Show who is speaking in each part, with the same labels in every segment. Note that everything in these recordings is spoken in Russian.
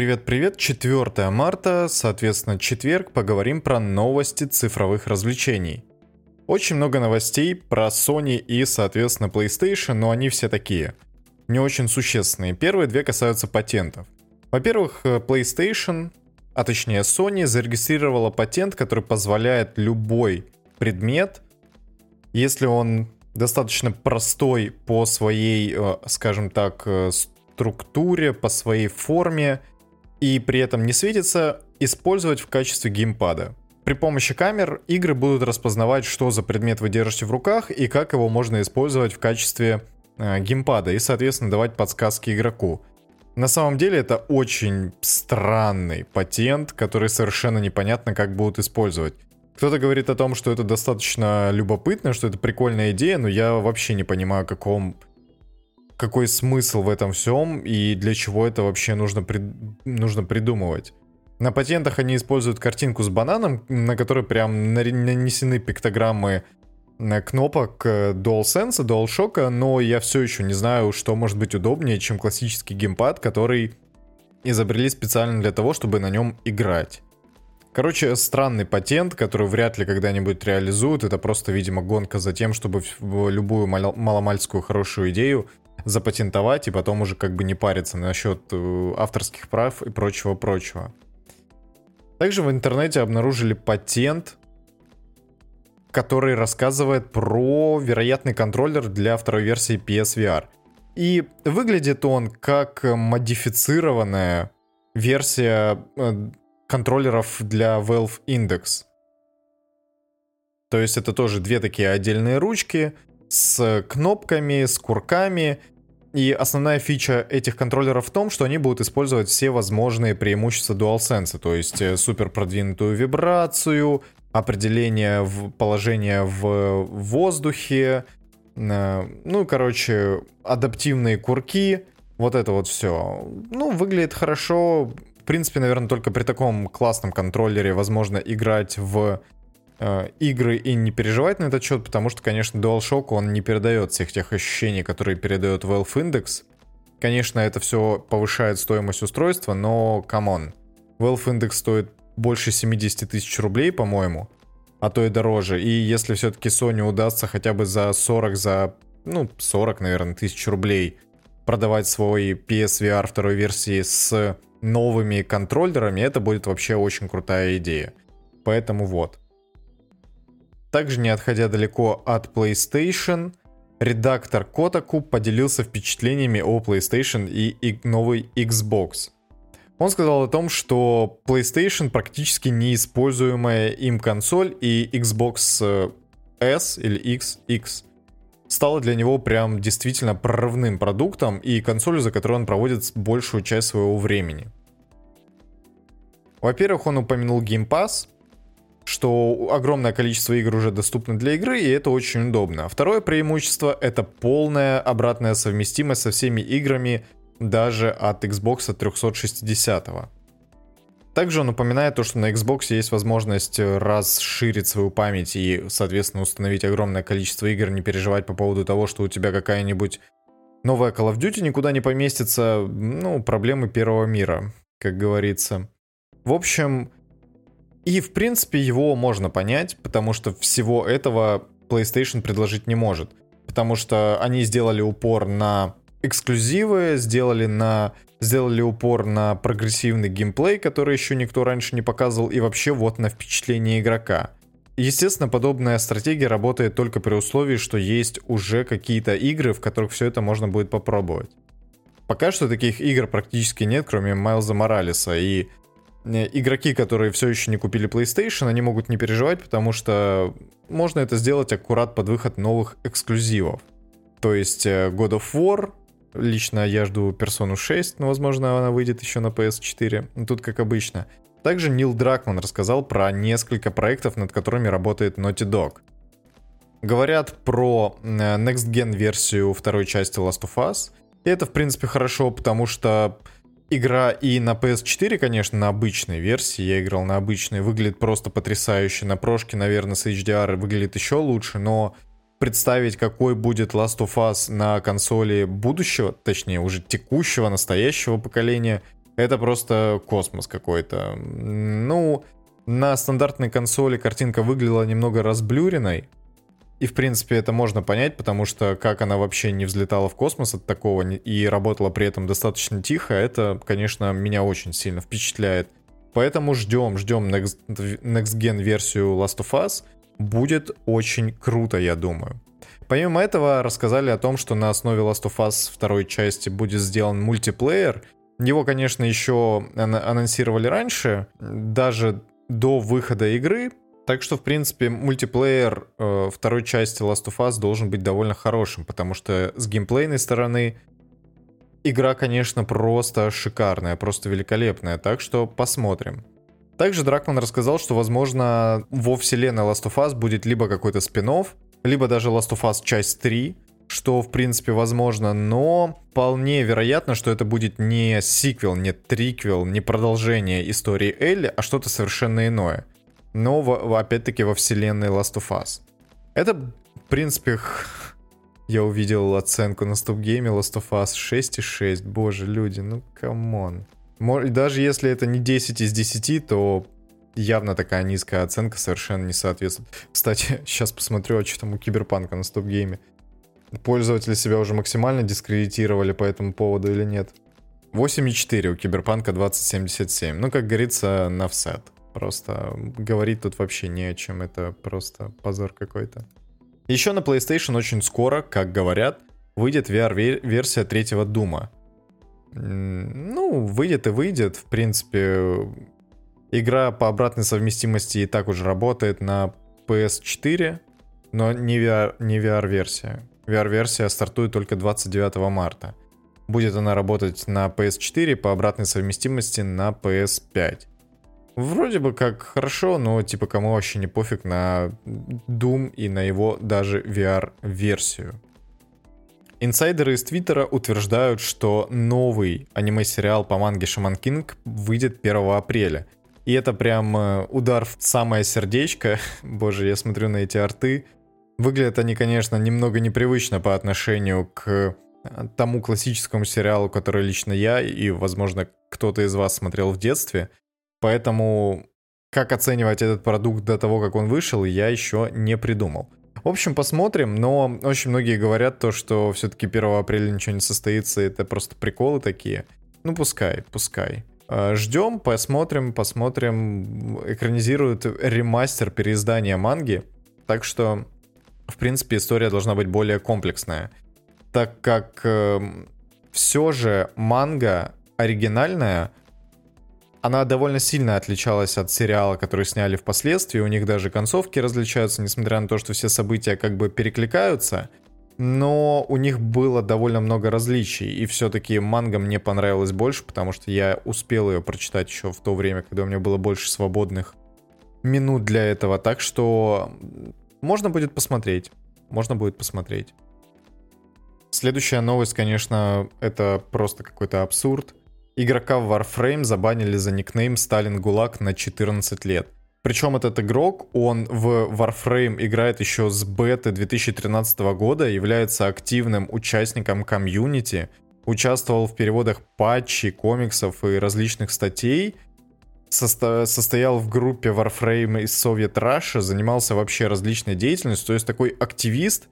Speaker 1: привет-привет, 4 марта, соответственно, четверг, поговорим про новости цифровых развлечений. Очень много новостей про Sony и, соответственно, PlayStation, но они все такие. Не очень существенные. Первые две касаются патентов. Во-первых, э, PlayStation, а точнее Sony, зарегистрировала патент, который позволяет любой предмет, если он достаточно простой по своей, э, скажем так, э, структуре, по своей форме, и при этом не светится, использовать в качестве геймпада. При помощи камер игры будут распознавать, что за предмет вы держите в руках и как его можно использовать в качестве э, геймпада и, соответственно, давать подсказки игроку. На самом деле это очень странный патент, который совершенно непонятно, как будут использовать. Кто-то говорит о том, что это достаточно любопытно, что это прикольная идея, но я вообще не понимаю, каком какой смысл в этом всем и для чего это вообще нужно, при... нужно придумывать. На патентах они используют картинку с бананом, на которой прям нанесены пиктограммы э, кнопок э, DualSense, DualShock, но я все еще не знаю, что может быть удобнее, чем классический геймпад, который изобрели специально для того, чтобы на нем играть. Короче, странный патент, который вряд ли когда-нибудь реализуют. Это просто, видимо, гонка за тем, чтобы любую маломальскую хорошую идею запатентовать и потом уже как бы не париться насчет э, авторских прав и прочего-прочего. Также в интернете обнаружили патент, который рассказывает про вероятный контроллер для второй версии PSVR. И выглядит он как модифицированная версия э, контроллеров для Valve Index. То есть это тоже две такие отдельные ручки с кнопками, с курками и основная фича этих контроллеров в том, что они будут использовать все возможные преимущества DualSense, то есть э, супер продвинутую вибрацию, определение в положения в воздухе, э, ну, короче, адаптивные курки, вот это вот все. Ну, выглядит хорошо. В принципе, наверное, только при таком классном контроллере возможно играть в игры и не переживать на этот счет, потому что, конечно, DualShock, он не передает всех тех ощущений, которые передает Valve Index. Конечно, это все повышает стоимость устройства, но, come on, Valve Index стоит больше 70 тысяч рублей, по-моему, а то и дороже. И если все-таки Sony удастся хотя бы за 40, за, ну, 40, наверное, тысяч рублей продавать свой PSVR второй версии с новыми контроллерами, это будет вообще очень крутая идея. Поэтому вот. Также не отходя далеко от PlayStation, редактор Kotaku поделился впечатлениями о PlayStation и, новой Xbox. Он сказал о том, что PlayStation практически неиспользуемая им консоль и Xbox э, S или XX стала для него прям действительно прорывным продуктом и консолью, за которой он проводит большую часть своего времени. Во-первых, он упомянул Game Pass — что огромное количество игр уже доступно для игры, и это очень удобно. Второе преимущество — это полная обратная совместимость со всеми играми даже от Xbox 360. Также он упоминает то, что на Xbox есть возможность расширить свою память и, соответственно, установить огромное количество игр, не переживать по поводу того, что у тебя какая-нибудь новая Call of Duty никуда не поместится. Ну, проблемы первого мира, как говорится. В общем, и, в принципе, его можно понять, потому что всего этого PlayStation предложить не может. Потому что они сделали упор на эксклюзивы, сделали, на, сделали упор на прогрессивный геймплей, который еще никто раньше не показывал, и вообще вот на впечатление игрока. Естественно, подобная стратегия работает только при условии, что есть уже какие-то игры, в которых все это можно будет попробовать. Пока что таких игр практически нет, кроме Майлза Моралеса, и игроки, которые все еще не купили PlayStation, они могут не переживать, потому что можно это сделать аккурат под выход новых эксклюзивов. То есть э, God of War, лично я жду Persona 6, но возможно она выйдет еще на PS4, ну, тут как обычно. Также Нил Дракман рассказал про несколько проектов, над которыми работает Naughty Dog. Говорят про э, Next Gen версию второй части Last of Us. И это, в принципе, хорошо, потому что игра и на PS4, конечно, на обычной версии, я играл на обычной, выглядит просто потрясающе. На прошке, наверное, с HDR выглядит еще лучше, но представить, какой будет Last of Us на консоли будущего, точнее, уже текущего, настоящего поколения, Это просто космос какой-то. Ну, на стандартной консоли картинка выглядела немного разблюренной. И, в принципе, это можно понять, потому что как она вообще не взлетала в космос от такого и работала при этом достаточно тихо, это, конечно, меня очень сильно впечатляет. Поэтому ждем, ждем Next, Next Gen версию Last of Us. Будет очень круто, я думаю. Помимо этого, рассказали о том, что на основе Last of Us второй части будет сделан мультиплеер. Его, конечно, еще анонсировали раньше, даже до выхода игры. Так что, в принципе, мультиплеер э, второй части Last of Us должен быть довольно хорошим, потому что с геймплейной стороны игра, конечно, просто шикарная, просто великолепная. Так что посмотрим. Также Дракман рассказал, что, возможно, во вселенной Last of Us будет либо какой-то спин либо даже Last of Us часть 3, что, в принципе, возможно, но вполне вероятно, что это будет не сиквел, не триквел, не продолжение истории Элли, а что-то совершенно иное. Но, опять-таки, во вселенной Last of Us. Это, в принципе, я увидел оценку на стоп-гейме Last of Us 6,6. Боже, люди, ну come on. Даже если это не 10 из 10, то явно такая низкая оценка совершенно не соответствует. Кстати, сейчас посмотрю, а что там у Киберпанка на стоп-гейме. Пользователи себя уже максимально дискредитировали по этому поводу или нет? 8.4 у Киберпанка 2077. Ну, как говорится, на всё. Просто говорить тут вообще не о чем. Это просто позор какой-то. Еще на PlayStation очень скоро, как говорят, выйдет VR-версия третьего Дума. Ну, выйдет и выйдет. В принципе, игра по обратной совместимости и так уже работает на PS4, но не, VR, не VR-версия. VR-версия стартует только 29 марта. Будет она работать на PS4 по обратной совместимости на PS5. Вроде бы как хорошо, но типа кому вообще не пофиг на Doom и на его даже VR-версию. Инсайдеры из Твиттера утверждают, что новый аниме-сериал по манге Шаман Кинг выйдет 1 апреля. И это прям э, удар в самое сердечко. Боже, я смотрю на эти арты. Выглядят они, конечно, немного непривычно по отношению к э, тому классическому сериалу, который лично я и, возможно, кто-то из вас смотрел в детстве. Поэтому как оценивать этот продукт до того, как он вышел, я еще не придумал. В общем, посмотрим, но очень многие говорят то, что все-таки 1 апреля ничего не состоится, это просто приколы такие. Ну, пускай, пускай. А, Ждем, посмотрим, посмотрим. Экранизируют ремастер переиздания манги. Так что в принципе, история должна быть более комплексная. Так как э, все же манга оригинальная, она довольно сильно отличалась от сериала, который сняли впоследствии. У них даже концовки различаются, несмотря на то, что все события как бы перекликаются. Но у них было довольно много различий. И все-таки манга мне понравилась больше, потому что я успел ее прочитать еще в то время, когда у меня было больше свободных минут для этого. Так что можно будет посмотреть. Можно будет посмотреть. Следующая новость, конечно, это просто какой-то абсурд. Игрока в Warframe забанили за никнейм Сталин Гулаг на 14 лет. Причем этот игрок, он в Warframe играет еще с беты 2013 года, является активным участником комьюнити, участвовал в переводах патчей, комиксов и различных статей – состо- состоял в группе Warframe из Soviet Russia, занимался вообще различной деятельностью, то есть такой активист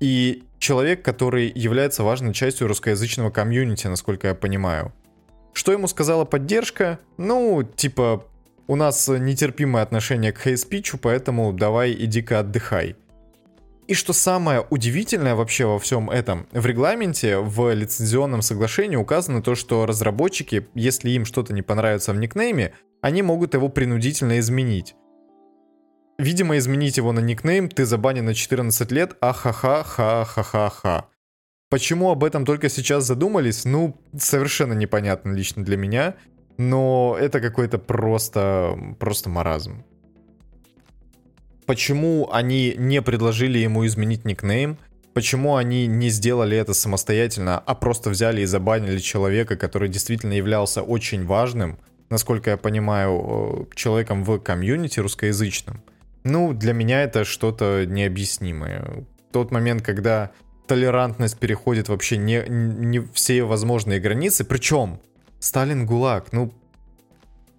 Speaker 1: и человек, который является важной частью русскоязычного комьюнити, насколько я понимаю. Что ему сказала поддержка? Ну, типа, у нас нетерпимое отношение к хейспичу, поэтому давай иди-ка отдыхай. И что самое удивительное вообще во всем этом, в регламенте, в лицензионном соглашении указано то, что разработчики, если им что-то не понравится в никнейме, они могут его принудительно изменить. Видимо, изменить его на никнейм ты забанен на 14 лет, ахаха-ха-ха-ха-ха. Почему об этом только сейчас задумались, ну, совершенно непонятно лично для меня, но это какой-то просто, просто маразм почему они не предложили ему изменить никнейм, почему они не сделали это самостоятельно, а просто взяли и забанили человека, который действительно являлся очень важным, насколько я понимаю, э, человеком в комьюнити русскоязычном. Ну, для меня это что-то необъяснимое. Тот момент, когда толерантность переходит вообще не, не все возможные границы, причем Сталин ГУЛАГ, ну,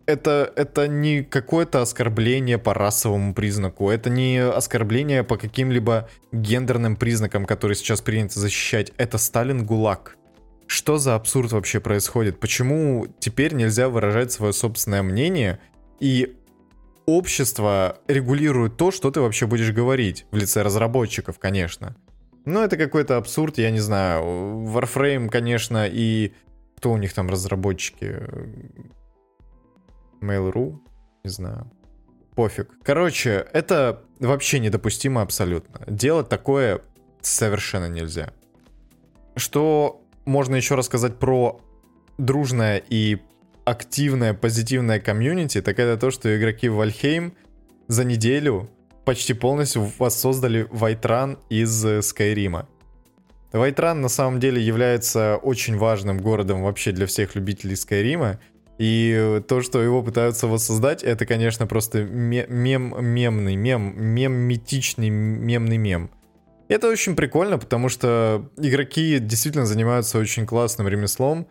Speaker 1: это, это не какое-то оскорбление по расовому признаку, это не оскорбление по каким-либо гендерным признакам, которые сейчас принято защищать. Это Сталин ГУЛАГ. Что за абсурд вообще происходит? Почему теперь нельзя выражать свое собственное мнение, и общество регулирует то, что ты вообще будешь говорить, в лице разработчиков, конечно. Ну, это какой-то абсурд, я не знаю. Warframe, конечно, и... Кто у них там разработчики? Mail.ru? Не знаю. Пофиг. Короче, это вообще недопустимо абсолютно. Делать такое совершенно нельзя. Что можно еще рассказать про дружное и активное, позитивное комьюнити, так это то, что игроки в Вальхейм за неделю почти полностью воссоздали Вайтран из Скайрима. Вайтран на самом деле является очень важным городом вообще для всех любителей Скайрима, и то, что его пытаются воссоздать, это, конечно, просто мем мемный, мем, мемметичный мемный мем. Это очень прикольно, потому что игроки действительно занимаются очень классным ремеслом.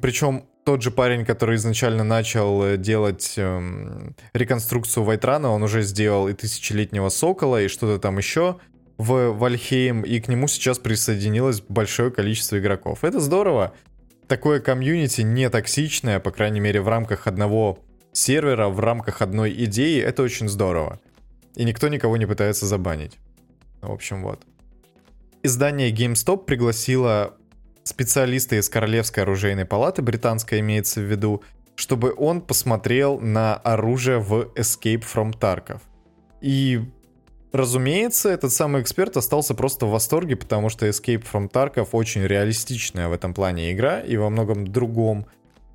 Speaker 1: Причем тот же парень, который изначально начал э, делать эм, реконструкцию Вайтрана, он уже сделал и Тысячелетнего Сокола, и что-то там еще в Вальхейм, и к нему сейчас присоединилось большое количество игроков. Это здорово такое комьюнити не токсичное, по крайней мере, в рамках одного сервера, в рамках одной идеи, это очень здорово. И никто никого не пытается забанить. В общем, вот. Издание GameStop пригласило специалиста из Королевской оружейной палаты, британской имеется в виду, чтобы он посмотрел на оружие в Escape from Tarkov. И Разумеется, этот самый эксперт остался просто в восторге, потому что Escape from Tarkov очень реалистичная в этом плане игра и во многом другом.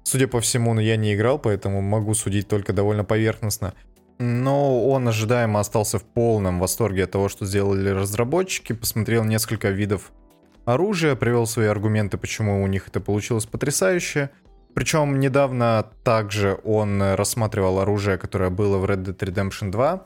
Speaker 1: Судя по всему, но я не играл, поэтому могу судить только довольно поверхностно. Но он ожидаемо остался в полном восторге от того, что сделали разработчики, посмотрел несколько видов оружия, привел свои аргументы, почему у них это получилось потрясающе. Причем недавно также он рассматривал оружие, которое было в Red Dead Redemption 2,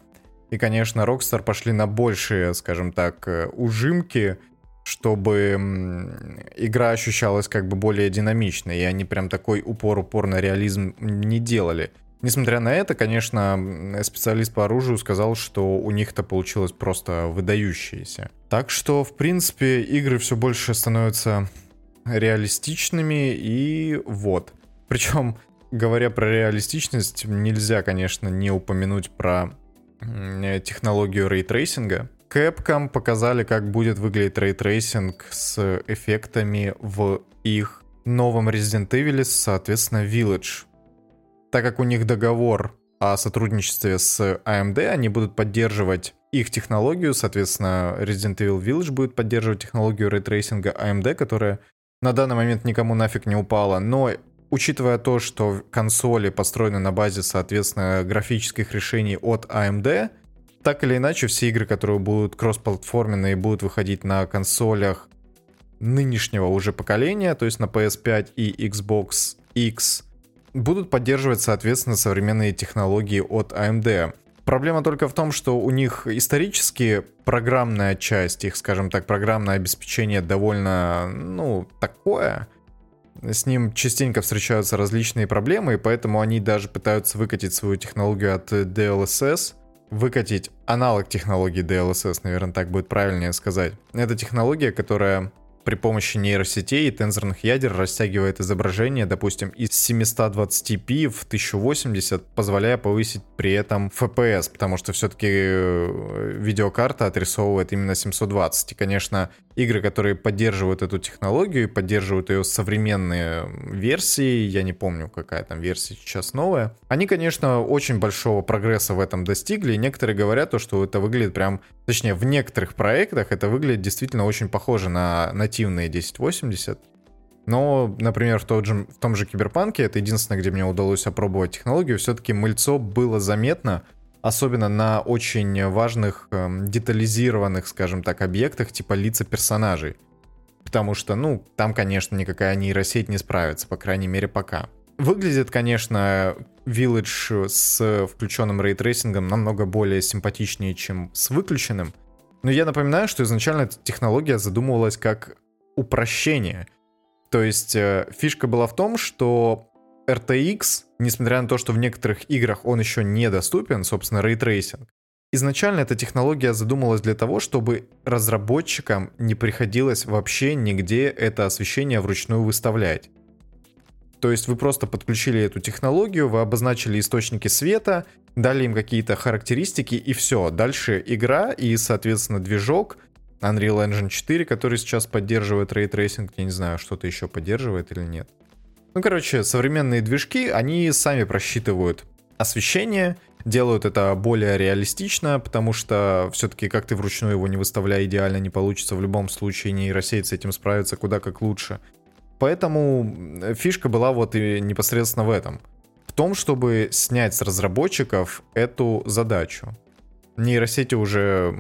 Speaker 1: и, конечно, Rockstar пошли на большие, скажем так, э, ужимки, чтобы игра ощущалась как бы более динамичной, и они прям такой упор-упор на реализм не делали. Несмотря на это, конечно, специалист по оружию сказал, что у них это получилось просто выдающееся. Так что, в принципе, игры все больше становятся реалистичными, и вот. Причем, говоря про реалистичность, нельзя, конечно, не упомянуть про технологию ray tracing'а. Capcom показали, как будет выглядеть ray tracing с эффектами в их новом Resident Evil, соответственно, Village. Так как у них договор о сотрудничестве с AMD, они будут поддерживать их технологию, соответственно, Resident Evil Village будет поддерживать технологию ray tracing'а AMD, которая на данный момент никому нафиг не упала, но учитывая то, что консоли построены на базе, соответственно, графических решений от AMD, так или иначе, все игры, которые будут кроссплатформенные будут выходить на консолях нынешнего уже поколения, то есть на PS5 и Xbox X, будут поддерживать, соответственно, современные технологии от AMD. Проблема только в том, что у них исторически программная часть, их, скажем так, программное обеспечение довольно, ну, такое — с ним частенько встречаются различные проблемы, и поэтому они даже пытаются выкатить свою технологию от DLSS, выкатить аналог технологии DLSS, наверное, так будет правильнее сказать. Это технология, которая при помощи нейросетей и тензорных ядер растягивает изображение, допустим, из 720p в 1080, позволяя повысить при этом FPS, потому что все-таки э, видеокарта отрисовывает именно 720. И, конечно, игры, которые поддерживают эту технологию и поддерживают ее современные версии, я не помню, какая там версия сейчас новая, они, конечно, очень большого прогресса в этом достигли, и некоторые говорят, то, что это выглядит прям, точнее, в некоторых проектах это выглядит действительно очень похоже на нативные 1080, но, например, в, тот же, в том же Киберпанке, это единственное, где мне удалось опробовать технологию, все-таки мыльцо было заметно, Особенно на очень важных, эм, детализированных, скажем так, объектах, типа лица персонажей. Потому что, ну, там, конечно, никакая нейросеть не справится, по крайней мере, пока. Выглядит, конечно, Village с включенным ray tracing'ом намного более симпатичнее, чем с выключенным. Но я напоминаю, что изначально эта технология задумывалась как упрощение. То есть э, фишка была в том, что RTX, несмотря на то, что в некоторых играх он еще недоступен, собственно, ray tracing, изначально эта технология задумалась для того, чтобы разработчикам не приходилось вообще нигде это освещение вручную выставлять. То есть вы просто подключили эту технологию, вы обозначили источники света, дали им какие-то характеристики и все. Дальше игра и, соответственно, движок Unreal Engine 4, который сейчас поддерживает Ray Tracing, я не знаю, что-то еще поддерживает или нет. Ну, короче, современные движки, они сами просчитывают освещение, делают это более реалистично, потому что все-таки как ты вручную его не выставляя идеально не получится, в любом случае нейросеть с этим справится куда как лучше. Поэтому фишка была вот и непосредственно в этом. В том, чтобы снять с разработчиков эту задачу. Нейросети уже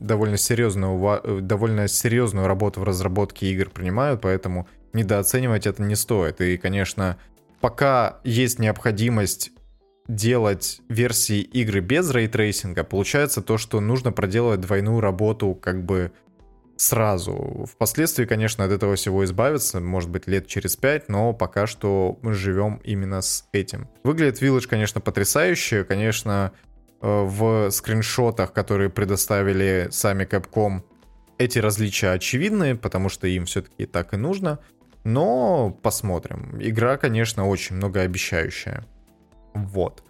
Speaker 1: довольно серьезную, довольно серьезную работу в разработке игр принимают, поэтому недооценивать это не стоит. И, конечно, пока есть необходимость делать версии игры без ray tracing'а, получается то, что нужно проделать двойную работу как бы сразу. Впоследствии, конечно, от этого всего избавиться, может быть, лет через пять, но пока что мы живем именно с этим. Выглядит Village, конечно, потрясающе, конечно, э, в скриншотах, которые предоставили сами Capcom, эти различия очевидны, потому что им все-таки так и нужно. Но посмотрим. Игра, конечно, очень многообещающая. Вот.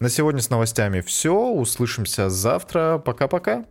Speaker 1: На сегодня с новостями все. Услышимся завтра. Пока-пока.